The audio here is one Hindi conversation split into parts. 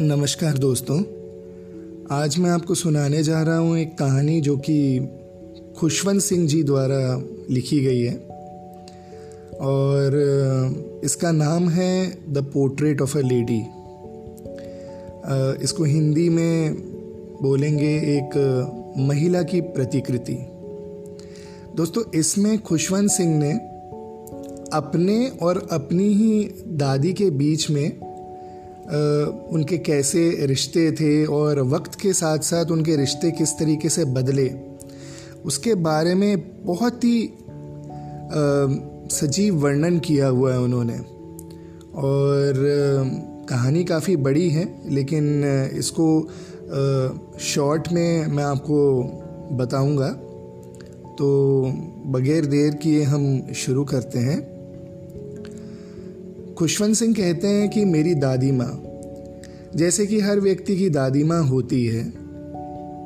नमस्कार दोस्तों। आज मैं आपको सुनाने जा रहा हूँ एक कहानी जो कि खुशवंत सिंह जी द्वारा लिखी गई है। और इसका नाम है the portrait of a lady. इसको हिंदी में बोलेंगे एक महिला की प्रतिकृति। दोस्तों, इसमें खुशवंत सिंह ने अपने और अपनी ही दादी के बीच में उनके कैसे रिश्ते थे और वक्त के साथ साथ उनके रिश्ते किस तरीके से बदले, उसके बारे में बहुत ही सजीव वर्णन किया हुआ है उन्होंने। और कहानी काफ़ी बड़ी है, लेकिन इसको शॉर्ट में मैं आपको बताऊँगा। तो बगैर देर किए हम शुरू करते हैं। खुशवंत सिंह कहते हैं कि मेरी दादी माँ, जैसे कि हर व्यक्ति की दादी माँ होती है,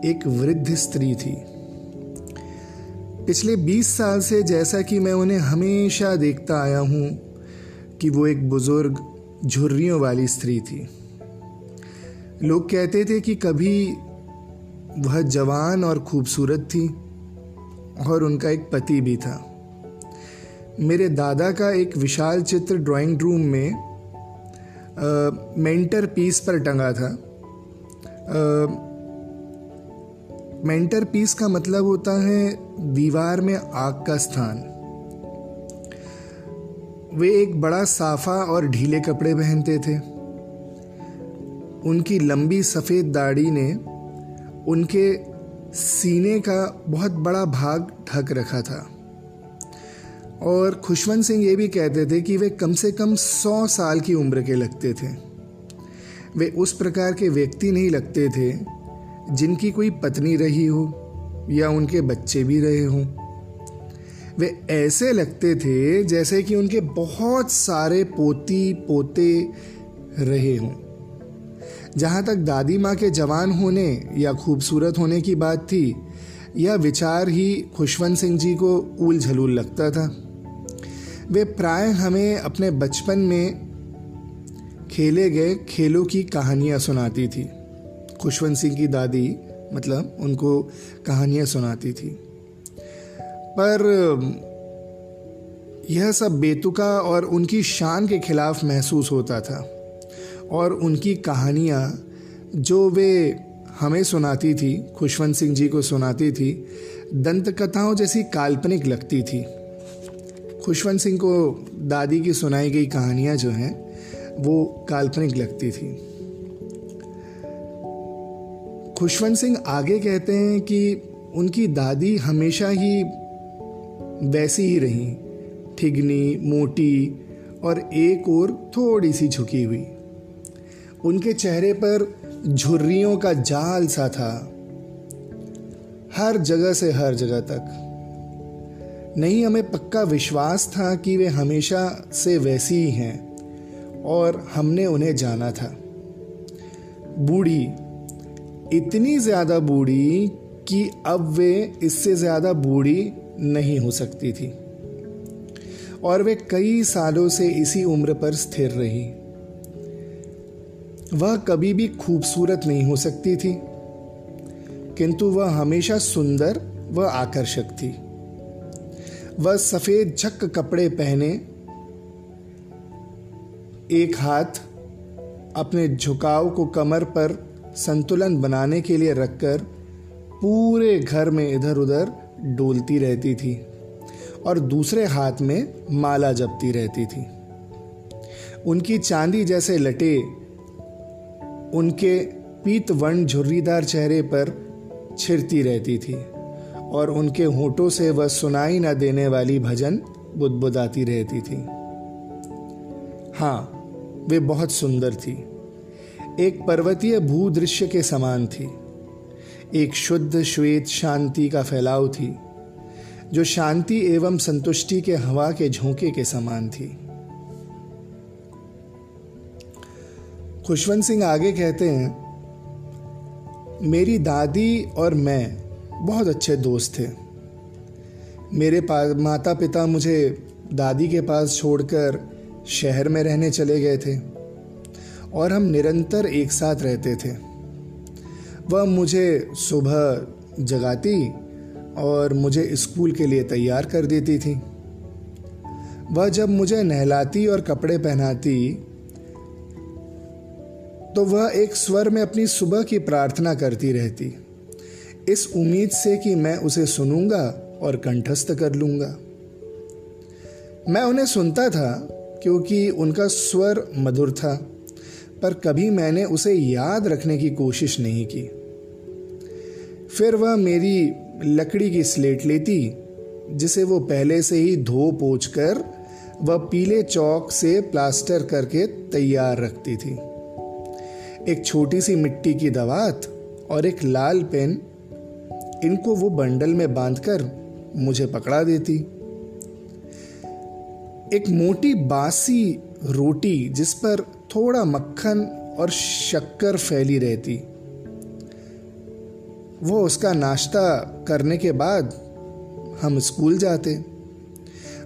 एक वृद्ध स्त्री थी। पिछले 20 साल से जैसा कि मैं उन्हें हमेशा देखता आया हूँ कि वो एक बुज़ुर्ग, झुर्रियों वाली स्त्री थी। लोग कहते थे कि कभी वह जवान और खूबसूरत थी और उनका एक पति भी था। मेरे दादा का एक विशाल चित्र ड्राइंग रूम में मेंटर पीस पर टंगा था। मेंटर पीस का मतलब होता है दीवार में आग का स्थान। वे एक बड़ा साफा और ढीले कपड़े पहनते थे। उनकी लंबी सफ़ेद दाढ़ी ने उनके सीने का बहुत बड़ा भाग ढक रखा था। और खुशवंत सिंह ये भी कहते थे कि वे कम से कम सौ साल की उम्र के लगते थे। वे उस प्रकार के व्यक्ति नहीं लगते थे जिनकी कोई पत्नी रही हो या उनके बच्चे भी रहे हों। वे ऐसे लगते थे जैसे कि उनके बहुत सारे पोती पोते रहे हों। जहाँ तक दादी माँ के जवान होने या खूबसूरत होने की बात थी, यह विचार ही खुशवंत सिंह जी को ऊल झलूल लगता था। वे प्राय हमें अपने बचपन में खेले गए खेलों की कहानियाँ सुनाती थी। खुशवंत सिंह की दादी मतलब उनको कहानियाँ सुनाती थी। पर, यह सब बेतुका और उनकी शान के खिलाफ महसूस होता था और उनकी कहानियाँ जो वे हमें सुनाती थी, खुशवंत सिंह जी को सुनाती थी, दंतकथाओं जैसी काल्पनिक लगती थी। खुशवंत सिंह को दादी की सुनाई गई कहानियाँ जो हैं, वो काल्पनिक लगती थी। खुशवंत सिंह आगे कहते हैं कि उनकी दादी हमेशा ही वैसी ही रही, ठिगनी, मोटी और एक और थोड़ी सी झुकी हुई। उनके चेहरे पर झुर्रियों का जाल सा था, हर जगह से हर जगह तक। नहीं, हमें पक्का विश्वास था कि वे हमेशा से वैसी ही हैं और हमने उन्हें जाना था। बूढ़ी, इतनी ज़्यादा बूढ़ी कि अब वे इससे ज़्यादा बूढ़ी नहीं हो सकती थी। और वे कई सालों से इसी उम्र पर स्थिर रही। वह कभी भी खूबसूरत नहीं हो सकती थी, किंतु वह हमेशा सुंदर व आकर्षक थी। वह सफ़ेद झक कपड़े पहने, एक हाथ अपने झुकाव को कमर पर संतुलन बनाने के लिए रखकर पूरे घर में इधर उधर डोलती रहती थी और दूसरे हाथ में माला जपती रहती थी। उनकी चांदी जैसे लटे, उनके पीत वर्ण झुर्रीदार चेहरे पर छिरती रहती थी। और उनके होठों से वह सुनाई न देने वाली भजन बुदबुदाती रहती थी। हाँ वे बहुत सुंदर थी। एक पर्वतीय भूदृश्य के समान थी। एक शुद्ध श्वेत शांति का फैलाव थी, जो शांति एवं संतुष्टि के हवा के झोंके के समान थी। खुशवंत सिंह आगे कहते हैं, मेरी दादी और मैं बहुत अच्छे दोस्त थे। मेरे पास माता पिता मुझे दादी के पास छोड़कर शहर में रहने चले गए थे और हम निरंतर एक साथ रहते थे। वह मुझे सुबह जगाती और मुझे स्कूल के लिए तैयार कर देती थी। वह जब मुझे नहलाती और कपड़े पहनाती तो वह एक स्वर में अपनी सुबह की प्रार्थना करती रहती। इस उम्मीद से कि मैं उसे सुनूँगा और कंठस्थ कर लूँगा। मैं उन्हें सुनता था, क्योंकि उनका स्वर मधुर था, पर कभी मैंने उसे याद रखने की कोशिश नहीं की। फिर वह मेरी लकड़ी की स्लेट लेती, जिसे वो पहले से ही धो पोछ कर वह पीले चौक से प्लास्टर करके तैयार रखती थी। एक छोटी सी मिट्टी की दवात और एक लाल पेन इनको वो बंडल में बांधकर मुझे पकड़ा देती। एक मोटी बासी रोटी जिस पर थोड़ा मक्खन और शक्कर फैली रहती। वो उसका नाश्ता करने के बाद हम स्कूल जाते।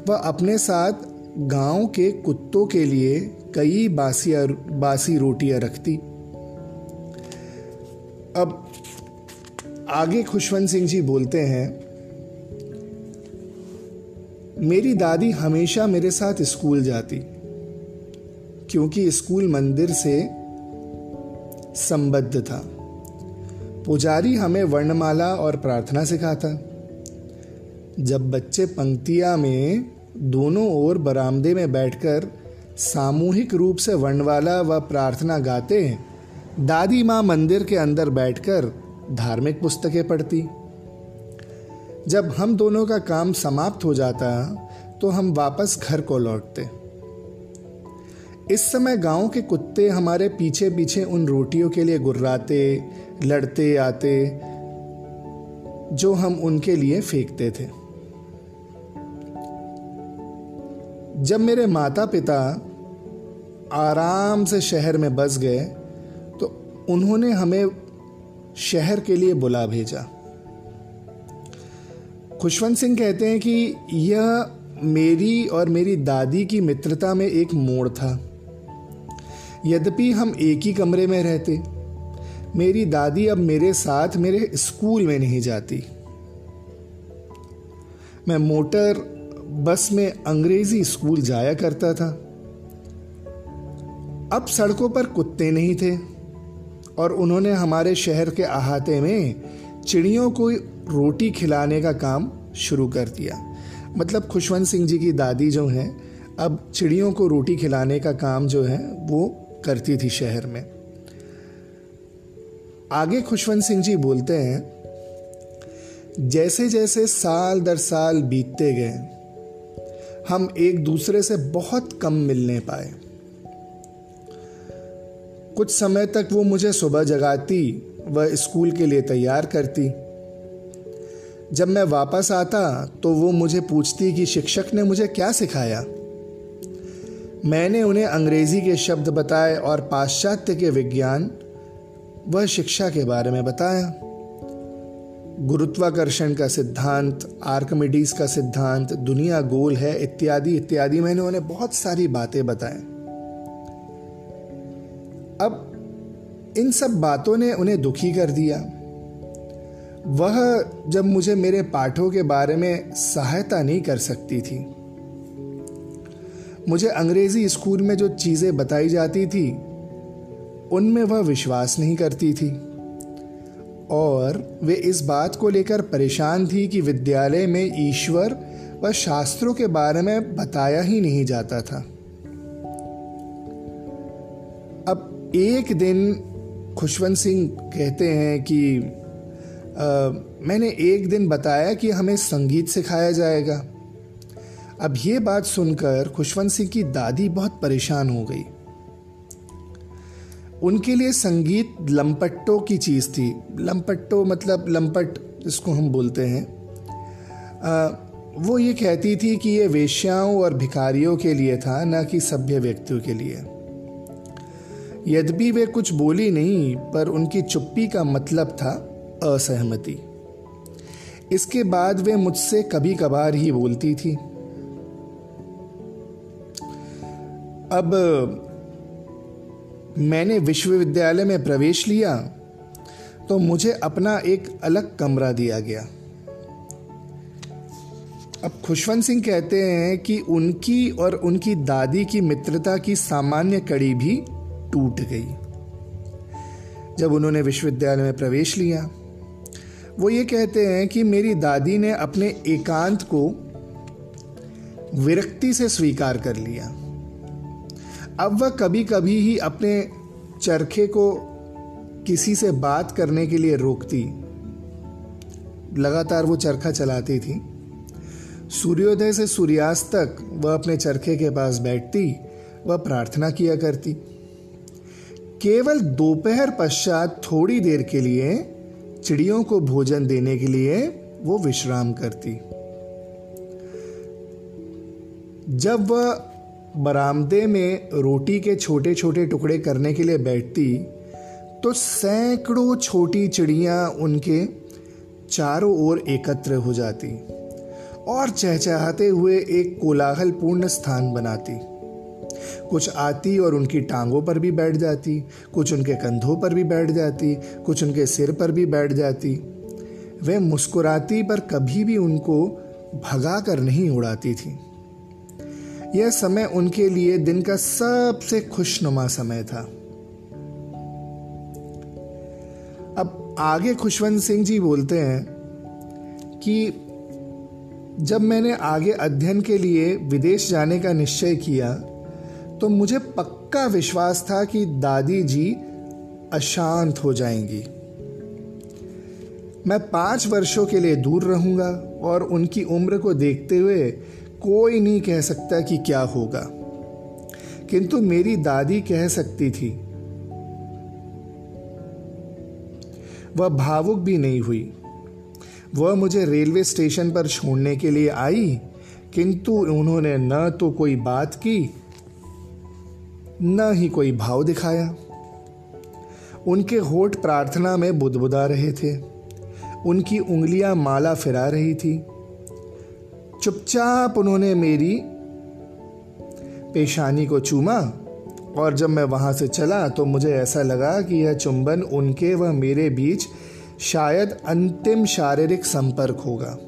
वह अपने साथ गाँव के कुत्तों के लिए कई बासिया बासी रोटियाँ रखती। अब आगे खुशवंत सिंह जी बोलते हैं, मेरी दादी हमेशा मेरे साथ स्कूल जाती, क्योंकि स्कूल मंदिर से संबद्ध था। पुजारी हमें वर्णमाला और प्रार्थना सिखाता। जब बच्चे पंक्तिया में दोनों ओर बरामदे में बैठकर सामूहिक रूप से वर्णवाला व प्रार्थना गाते हैं, दादी माँ मंदिर के अंदर बैठकर धार्मिक पुस्तकें पढ़ती। जब हम दोनों का काम समाप्त हो जाता तो हम वापस घर को लौटते। इस समय गाँव के कुत्ते हमारे पीछे पीछे उन रोटियों के लिए गुर्राते, लड़ते, आते, जो हम उनके लिए फेंकते थे। जब मेरे माता पिता आराम से शहर में बस गए तो उन्होंने हमें शहर के लिए बुला भेजा। खुशवंत सिंह कहते हैं कि यह मेरी और मेरी दादी की मित्रता में एक मोड़ था। यद्यपि हम एक ही कमरे में रहते, मेरी दादी अब मेरे साथ मेरे स्कूल में नहीं जाती। मैं मोटर बस में अंग्रेज़ी स्कूल जाया करता था। अब सड़कों पर कुत्ते नहीं थे। और उन्होंने हमारे शहर के अहाते में चिड़ियों को रोटी खिलाने का काम शुरू कर दिया। मतलब खुशवंत सिंह जी की दादी जो हैं, अब चिड़ियों को रोटी खिलाने का काम जो है, वो करती थी शहर में। आगे खुशवंत सिंह जी बोलते हैं जैसे जैसे साल दर साल बीतते गए, हम एक दूसरे से बहुत कम मिलने पाए। कुछ समय तक वो मुझे सुबह जगाती व स्कूल के लिए तैयार करती। जब मैं वापस आता तो वो मुझे पूछती कि शिक्षक ने मुझे क्या सिखाया? मैंने उन्हें अंग्रेज़ी के शब्द बताए और पाश्चात्य के विज्ञान व शिक्षा के बारे में बताया। गुरुत्वाकर्षण का सिद्धांत, आर्कमिडीज का सिद्धांत, दुनिया गोल है, इत्यादि इत्यादि मैंने उन्हें बहुत सारी बातें बताएँ अब इन सब बातों ने उन्हें दुखी कर दिया। वह जब मुझे मेरे पाठों के बारे में सहायता नहीं कर सकती थी। मुझे अंग्रेज़ी स्कूल में जो चीज़ें बताई जाती थी, उनमें वह विश्वास नहीं करती थी। और वे इस बात को लेकर परेशान थी कि विद्यालय में ईश्वर व शास्त्रों के बारे में बताया ही नहीं जाता था। एक दिन खुशवंत सिंह कहते हैं कि आ, मैंने एक दिन बताया कि हमें संगीत सिखाया जाएगा। अब ये बात सुनकर खुशवंत सिंह की दादी बहुत परेशान हो गई। उनके लिए संगीत लंपट्टों की चीज़ थी। लंपट्टो मतलब लंपट जिसको हम बोलते हैं। आ, वो ये कहती थी कि ये वेश्याओं और भिखारियों के लिए था न कि सभ्य व्यक्तियों के लिए। यद्यपि वे कुछ बोली नहीं, पर उनकी चुप्पी का मतलब था असहमति। इसके बाद वे मुझसे कभी कभार ही बोलती थी। अब, मैंने विश्वविद्यालय में प्रवेश लिया तो मुझे अपना एक अलग कमरा दिया गया। अब खुशवंत सिंह कहते हैं कि उनकी और उनकी दादी की मित्रता की सामान्य कड़ी भी टूट गई। जब उन्होंने विश्वविद्यालय में प्रवेश लिया, वो ये कहते हैं कि मेरी दादी ने अपने एकांत को विरक्ति से स्वीकार कर लिया। अब वह कभी कभी ही अपने चरखे को किसी से बात करने के लिए रोकती। लगातार वो चरखा चलाती थी। सूर्योदय से सूर्यास्त तक वह अपने चरखे के पास बैठती, वह प्रार्थना किया करती। केवल दोपहर पश्चात थोड़ी देर के लिए चिड़ियों को भोजन देने के लिए वो विश्राम करती। जब वह बरामदे में रोटी के छोटे छोटे टुकड़े करने के लिए बैठती तो सैकड़ों छोटी चिड़ियाँ उनके चारों ओर एकत्र हो जाती और चहचहाते हुए एक कोलाहलपूर्ण स्थान बनाती। कुछ आती और उनकी टांगों पर भी बैठ जाती, कुछ उनके कंधों पर भी बैठ जाती, कुछ उनके सिर पर भी बैठ जाती। वे मुस्कुराती पर कभी भी उनको भगा कर नहीं उड़ाती थी। यह समय उनके लिए दिन का सबसे खुशनुमा समय था। अब आगे खुशवंत सिंह जी बोलते हैं कि जब मैंने आगे अध्ययन के लिए विदेश जाने का निश्चय किया तो मुझे पक्का विश्वास था कि दादी जी अशांत हो जाएँगी। मैं पाँच वर्षों के लिए दूर रहूँगा और उनकी उम्र को देखते हुए कोई नहीं कह सकता कि क्या होगा। किंतु मेरी दादी कह सकती थी। वह भावुक भी नहीं हुई। वह मुझे रेलवे स्टेशन पर छोड़ने के लिए आई, किंतु उन्होंने न तो कोई बात की न ही कोई भाव दिखाया। उनके होठ प्रार्थना में बुदबुदा रहे थे। उनकी उंगलियाँ माला फिरा रही थी। चुपचाप उन्होंने मेरी पेशानी को चूमा और जब मैं वहाँ से चला तो मुझे ऐसा लगा कि यह चुंबन उनके व मेरे बीच शायद अंतिम शारीरिक संपर्क होगा।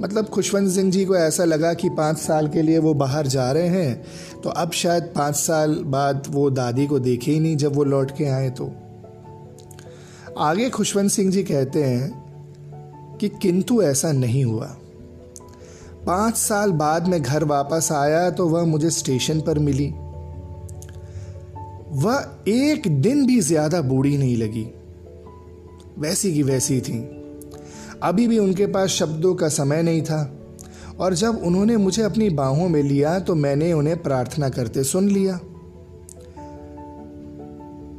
मतलब खुशवंत सिंह जी को ऐसा लगा कि पाँच साल के लिए वो बाहर जा रहे हैं तो अब शायद पाँच साल बाद वो दादी को देखे ही नहीं जब वो लौट के आए तो। आगे खुशवंत सिंह जी कहते हैं कि किंतु ऐसा नहीं हुआ। पाँच साल बाद मैं घर वापस आया तो वह मुझे स्टेशन पर मिली। वह एक दिन भी ज़्यादा बूढ़ी नहीं लगी। वैसी की वैसी थी। अभी भी उनके पास शब्दों का समय नहीं था। और जब उन्होंने मुझे अपनी बाहों में लिया तो मैंने उन्हें प्रार्थना करते सुन लिया।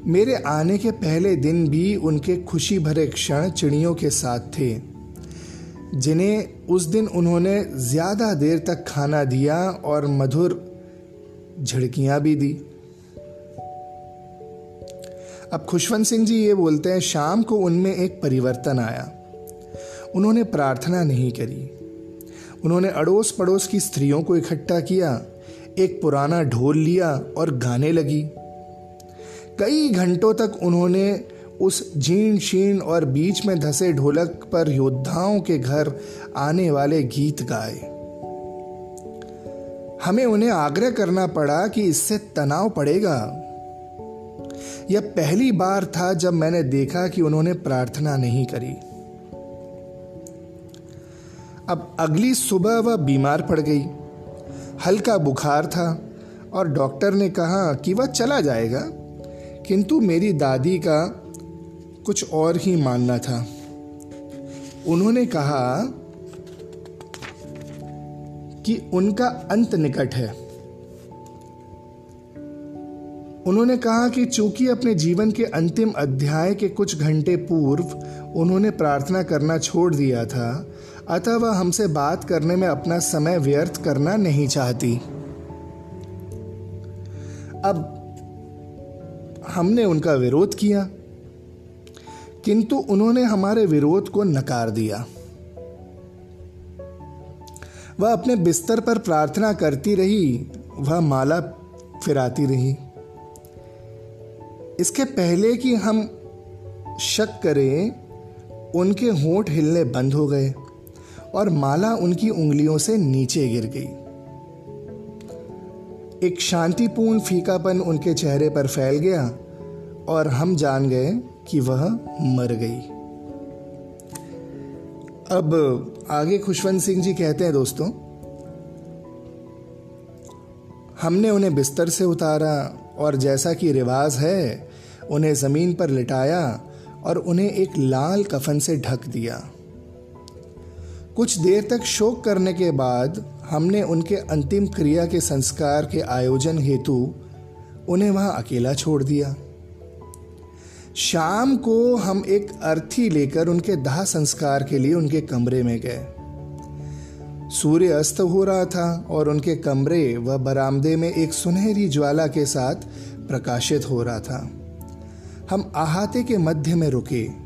मेरे आने के पहले दिन भी उनके खुशी भरे क्षण चिड़ियों के साथ थे, जिन्हें उस दिन उन्होंने ज़्यादा देर तक खाना दिया और मधुर झड़कियाँ भी दी। अब खुशवंत सिंह जी ये बोलते हैं, शाम को उनमें एक परिवर्तन आया। उन्होंने प्रार्थना नहीं करी। उन्होंने अड़ोस पड़ोस की स्त्रियों को इकट्ठा किया, एक पुराना ढोल लिया और गाने लगी। कई घंटों तक उन्होंने उस झीण शीण और बीच में धसे ढोलक पर योद्धाओं के घर आने वाले गीत गाए। हमें उन्हें आग्रह करना पड़ा कि इससे तनाव पड़ेगा। यह पहली बार था जब मैंने देखा कि उन्होंने प्रार्थना नहीं करी। अब अगली सुबह वह बीमार पड़ गई। हल्का बुखार था और डॉक्टर ने कहा कि वह चला जाएगा, किंतु मेरी दादी का कुछ और ही मानना था। उन्होंने कहा कि उनका अंत निकट है। उन्होंने कहा कि चूँकि अपने जीवन के अंतिम अध्याय के कुछ घंटे पूर्व उन्होंने प्रार्थना करना छोड़ दिया था अतः वह हमसे बात करने में अपना समय व्यर्थ करना नहीं चाहती। अब हमने उनका विरोध किया, किंतु उन्होंने हमारे विरोध को नकार दिया। वह अपने बिस्तर पर प्रार्थना करती रही, वह माला फिराती रही। इसके पहले कि हम शक करें, उनके होंठ हिलने बंद हो गए। और माला उनकी उंगलियों से नीचे गिर गई। एक शांतिपूर्ण फीकापन उनके चेहरे पर फैल गया और हम जान गए कि वह मर गई। अब आगे खुशवंत सिंह जी कहते हैं, दोस्तों, हमने उन्हें बिस्तर से उतारा और जैसा कि रिवाज है, उन्हें ज़मीन पर लिटाया और उन्हें एक लाल कफन से ढक दिया। कुछ देर तक शोक करने के बाद हमने उनके अंतिम क्रिया के संस्कार के आयोजन हेतु उन्हें वहाँ अकेला छोड़ दिया। शाम को हम एक अर्थी लेकर उनके दाह संस्कार के लिए उनके कमरे में गए। सूर्य अस्त हो रहा था और उनके कमरे व बरामदे में एक सुनहरी ज्वाला के साथ प्रकाशित हो रहा था। हम अहाते के मध्य में रुके।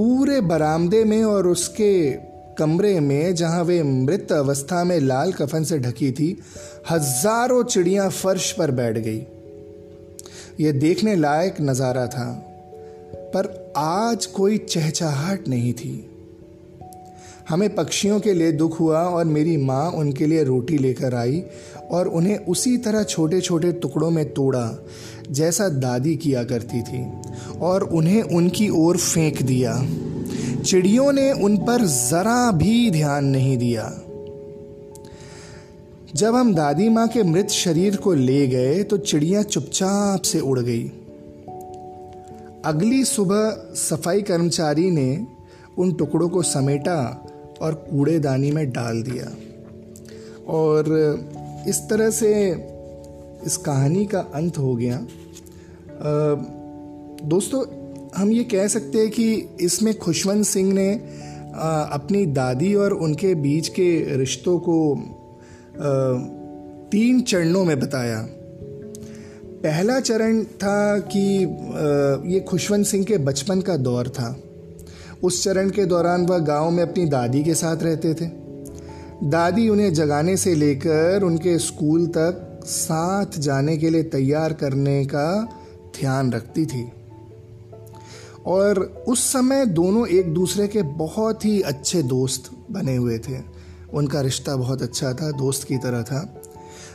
पूरे बरामदे में और उसके कमरे में, जहाँ वे मृत अवस्था में लाल कफन से ढकी थी, हज़ारों चिड़ियाँ फर्श पर बैठ गई। यह देखने लायक नज़ारा था, पर आज कोई चहचाहट नहीं थी। हमें पक्षियों के लिए दुख हुआ और मेरी माँ उनके लिए रोटी लेकर आई और उन्हें उसी तरह छोटे छोटे टुकड़ों में तोड़ा, जैसा दादी किया करती थी, और उन्हें उनकी ओर फेंक दिया। चिड़ियों ने उन पर जरा भी ध्यान नहीं दिया। जब हम दादी माँ के मृत शरीर को ले गए तो चिड़िया चुपचाप से उड़ गई। अगली सुबह सफ़ाई कर्मचारी ने उन टुकड़ों को समेटा और कूड़ेदानी में डाल दिया। और इस तरह से इस कहानी का अंत हो गया। दोस्तों, हम ये कह सकते हैं कि इसमें खुशवंत सिंह ने अपनी दादी और उनके बीच के रिश्तों को तीन चरणों में बताया। पहला चरण था कि ये खुशवंत सिंह के बचपन का दौर था। उस चरण के दौरान वह गाँव में अपनी दादी के साथ रहते थे। दादी उन्हें जगाने से लेकर उनके स्कूल तक साथ जाने के लिए तैयार करने का ध्यान रखती थी। और उस समय दोनों एक दूसरे के बहुत ही अच्छे दोस्त बने हुए थे। उनका रिश्ता बहुत अच्छा था, दोस्त की तरह था।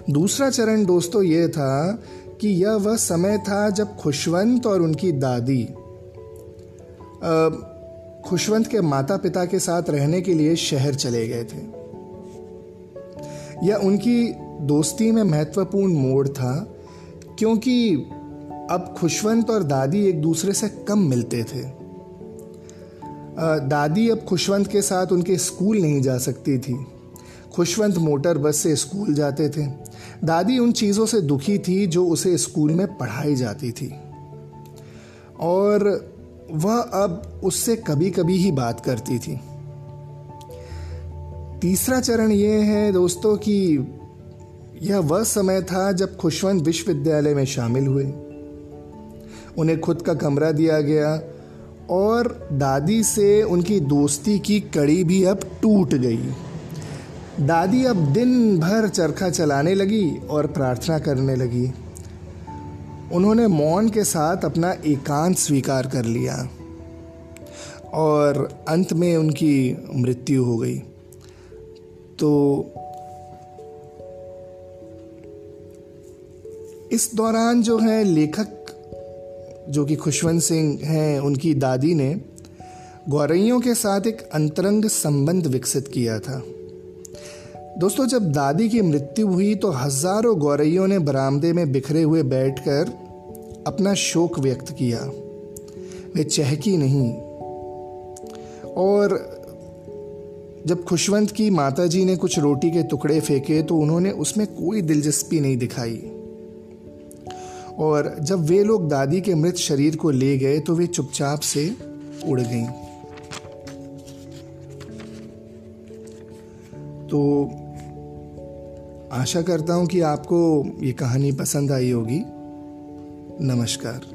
दूसरा चरण दोस्तों ये था कि यह वह समय था जब खुशवंत और उनकी दादी खुशवंत के माता पिता के साथ रहने के लिए शहर चले गए थे। यह उनकी दोस्ती में महत्वपूर्ण मोड़ था, क्योंकि अब खुशवंत और दादी एक दूसरे से कम मिलते थे। दादी अब खुशवंत के साथ उनके स्कूल नहीं जा सकती थी। खुशवंत मोटर बस से स्कूल जाते थे। दादी उन चीज़ों से दुखी थी जो उसे स्कूल में पढ़ाई जाती थी। और वह अब उससे कभी कभी ही बात करती थी। तीसरा चरण यह है दोस्तों कि यह वह समय था जब खुशवंत विश्वविद्यालय में शामिल हुए। उन्हें खुद का कमरा दिया गया और दादी से उनकी दोस्ती की कड़ी भी अब टूट गई। दादी अब दिन भर चरखा चलाने लगी और प्रार्थना करने लगी। उन्होंने मौन के साथ अपना एकांत स्वीकार कर लिया और अंत में उनकी मृत्यु हो गई। तो इस दौरान जो है लेखक, जो कि खुशवंत सिंह हैं, उनकी दादी ने गौरैयों के साथ एक अंतरंग संबंध विकसित किया था। दोस्तों, जब दादी की मृत्यु हुई तो हज़ारों गौरैयों ने बरामदे में बिखरे हुए बैठकर अपना शोक व्यक्त किया। वे चहकी नहीं। और जब खुशवंत की माताजी ने कुछ रोटी के टुकड़े फेंके तो उन्होंने उसमें कोई दिलचस्पी नहीं दिखाई। और जब वे लोग दादी के मृत शरीर को ले गए तो वे चुपचाप से उड़ गईं। तो आशा करता हूँ कि आपको ये कहानी पसंद आई होगी। नमस्कार।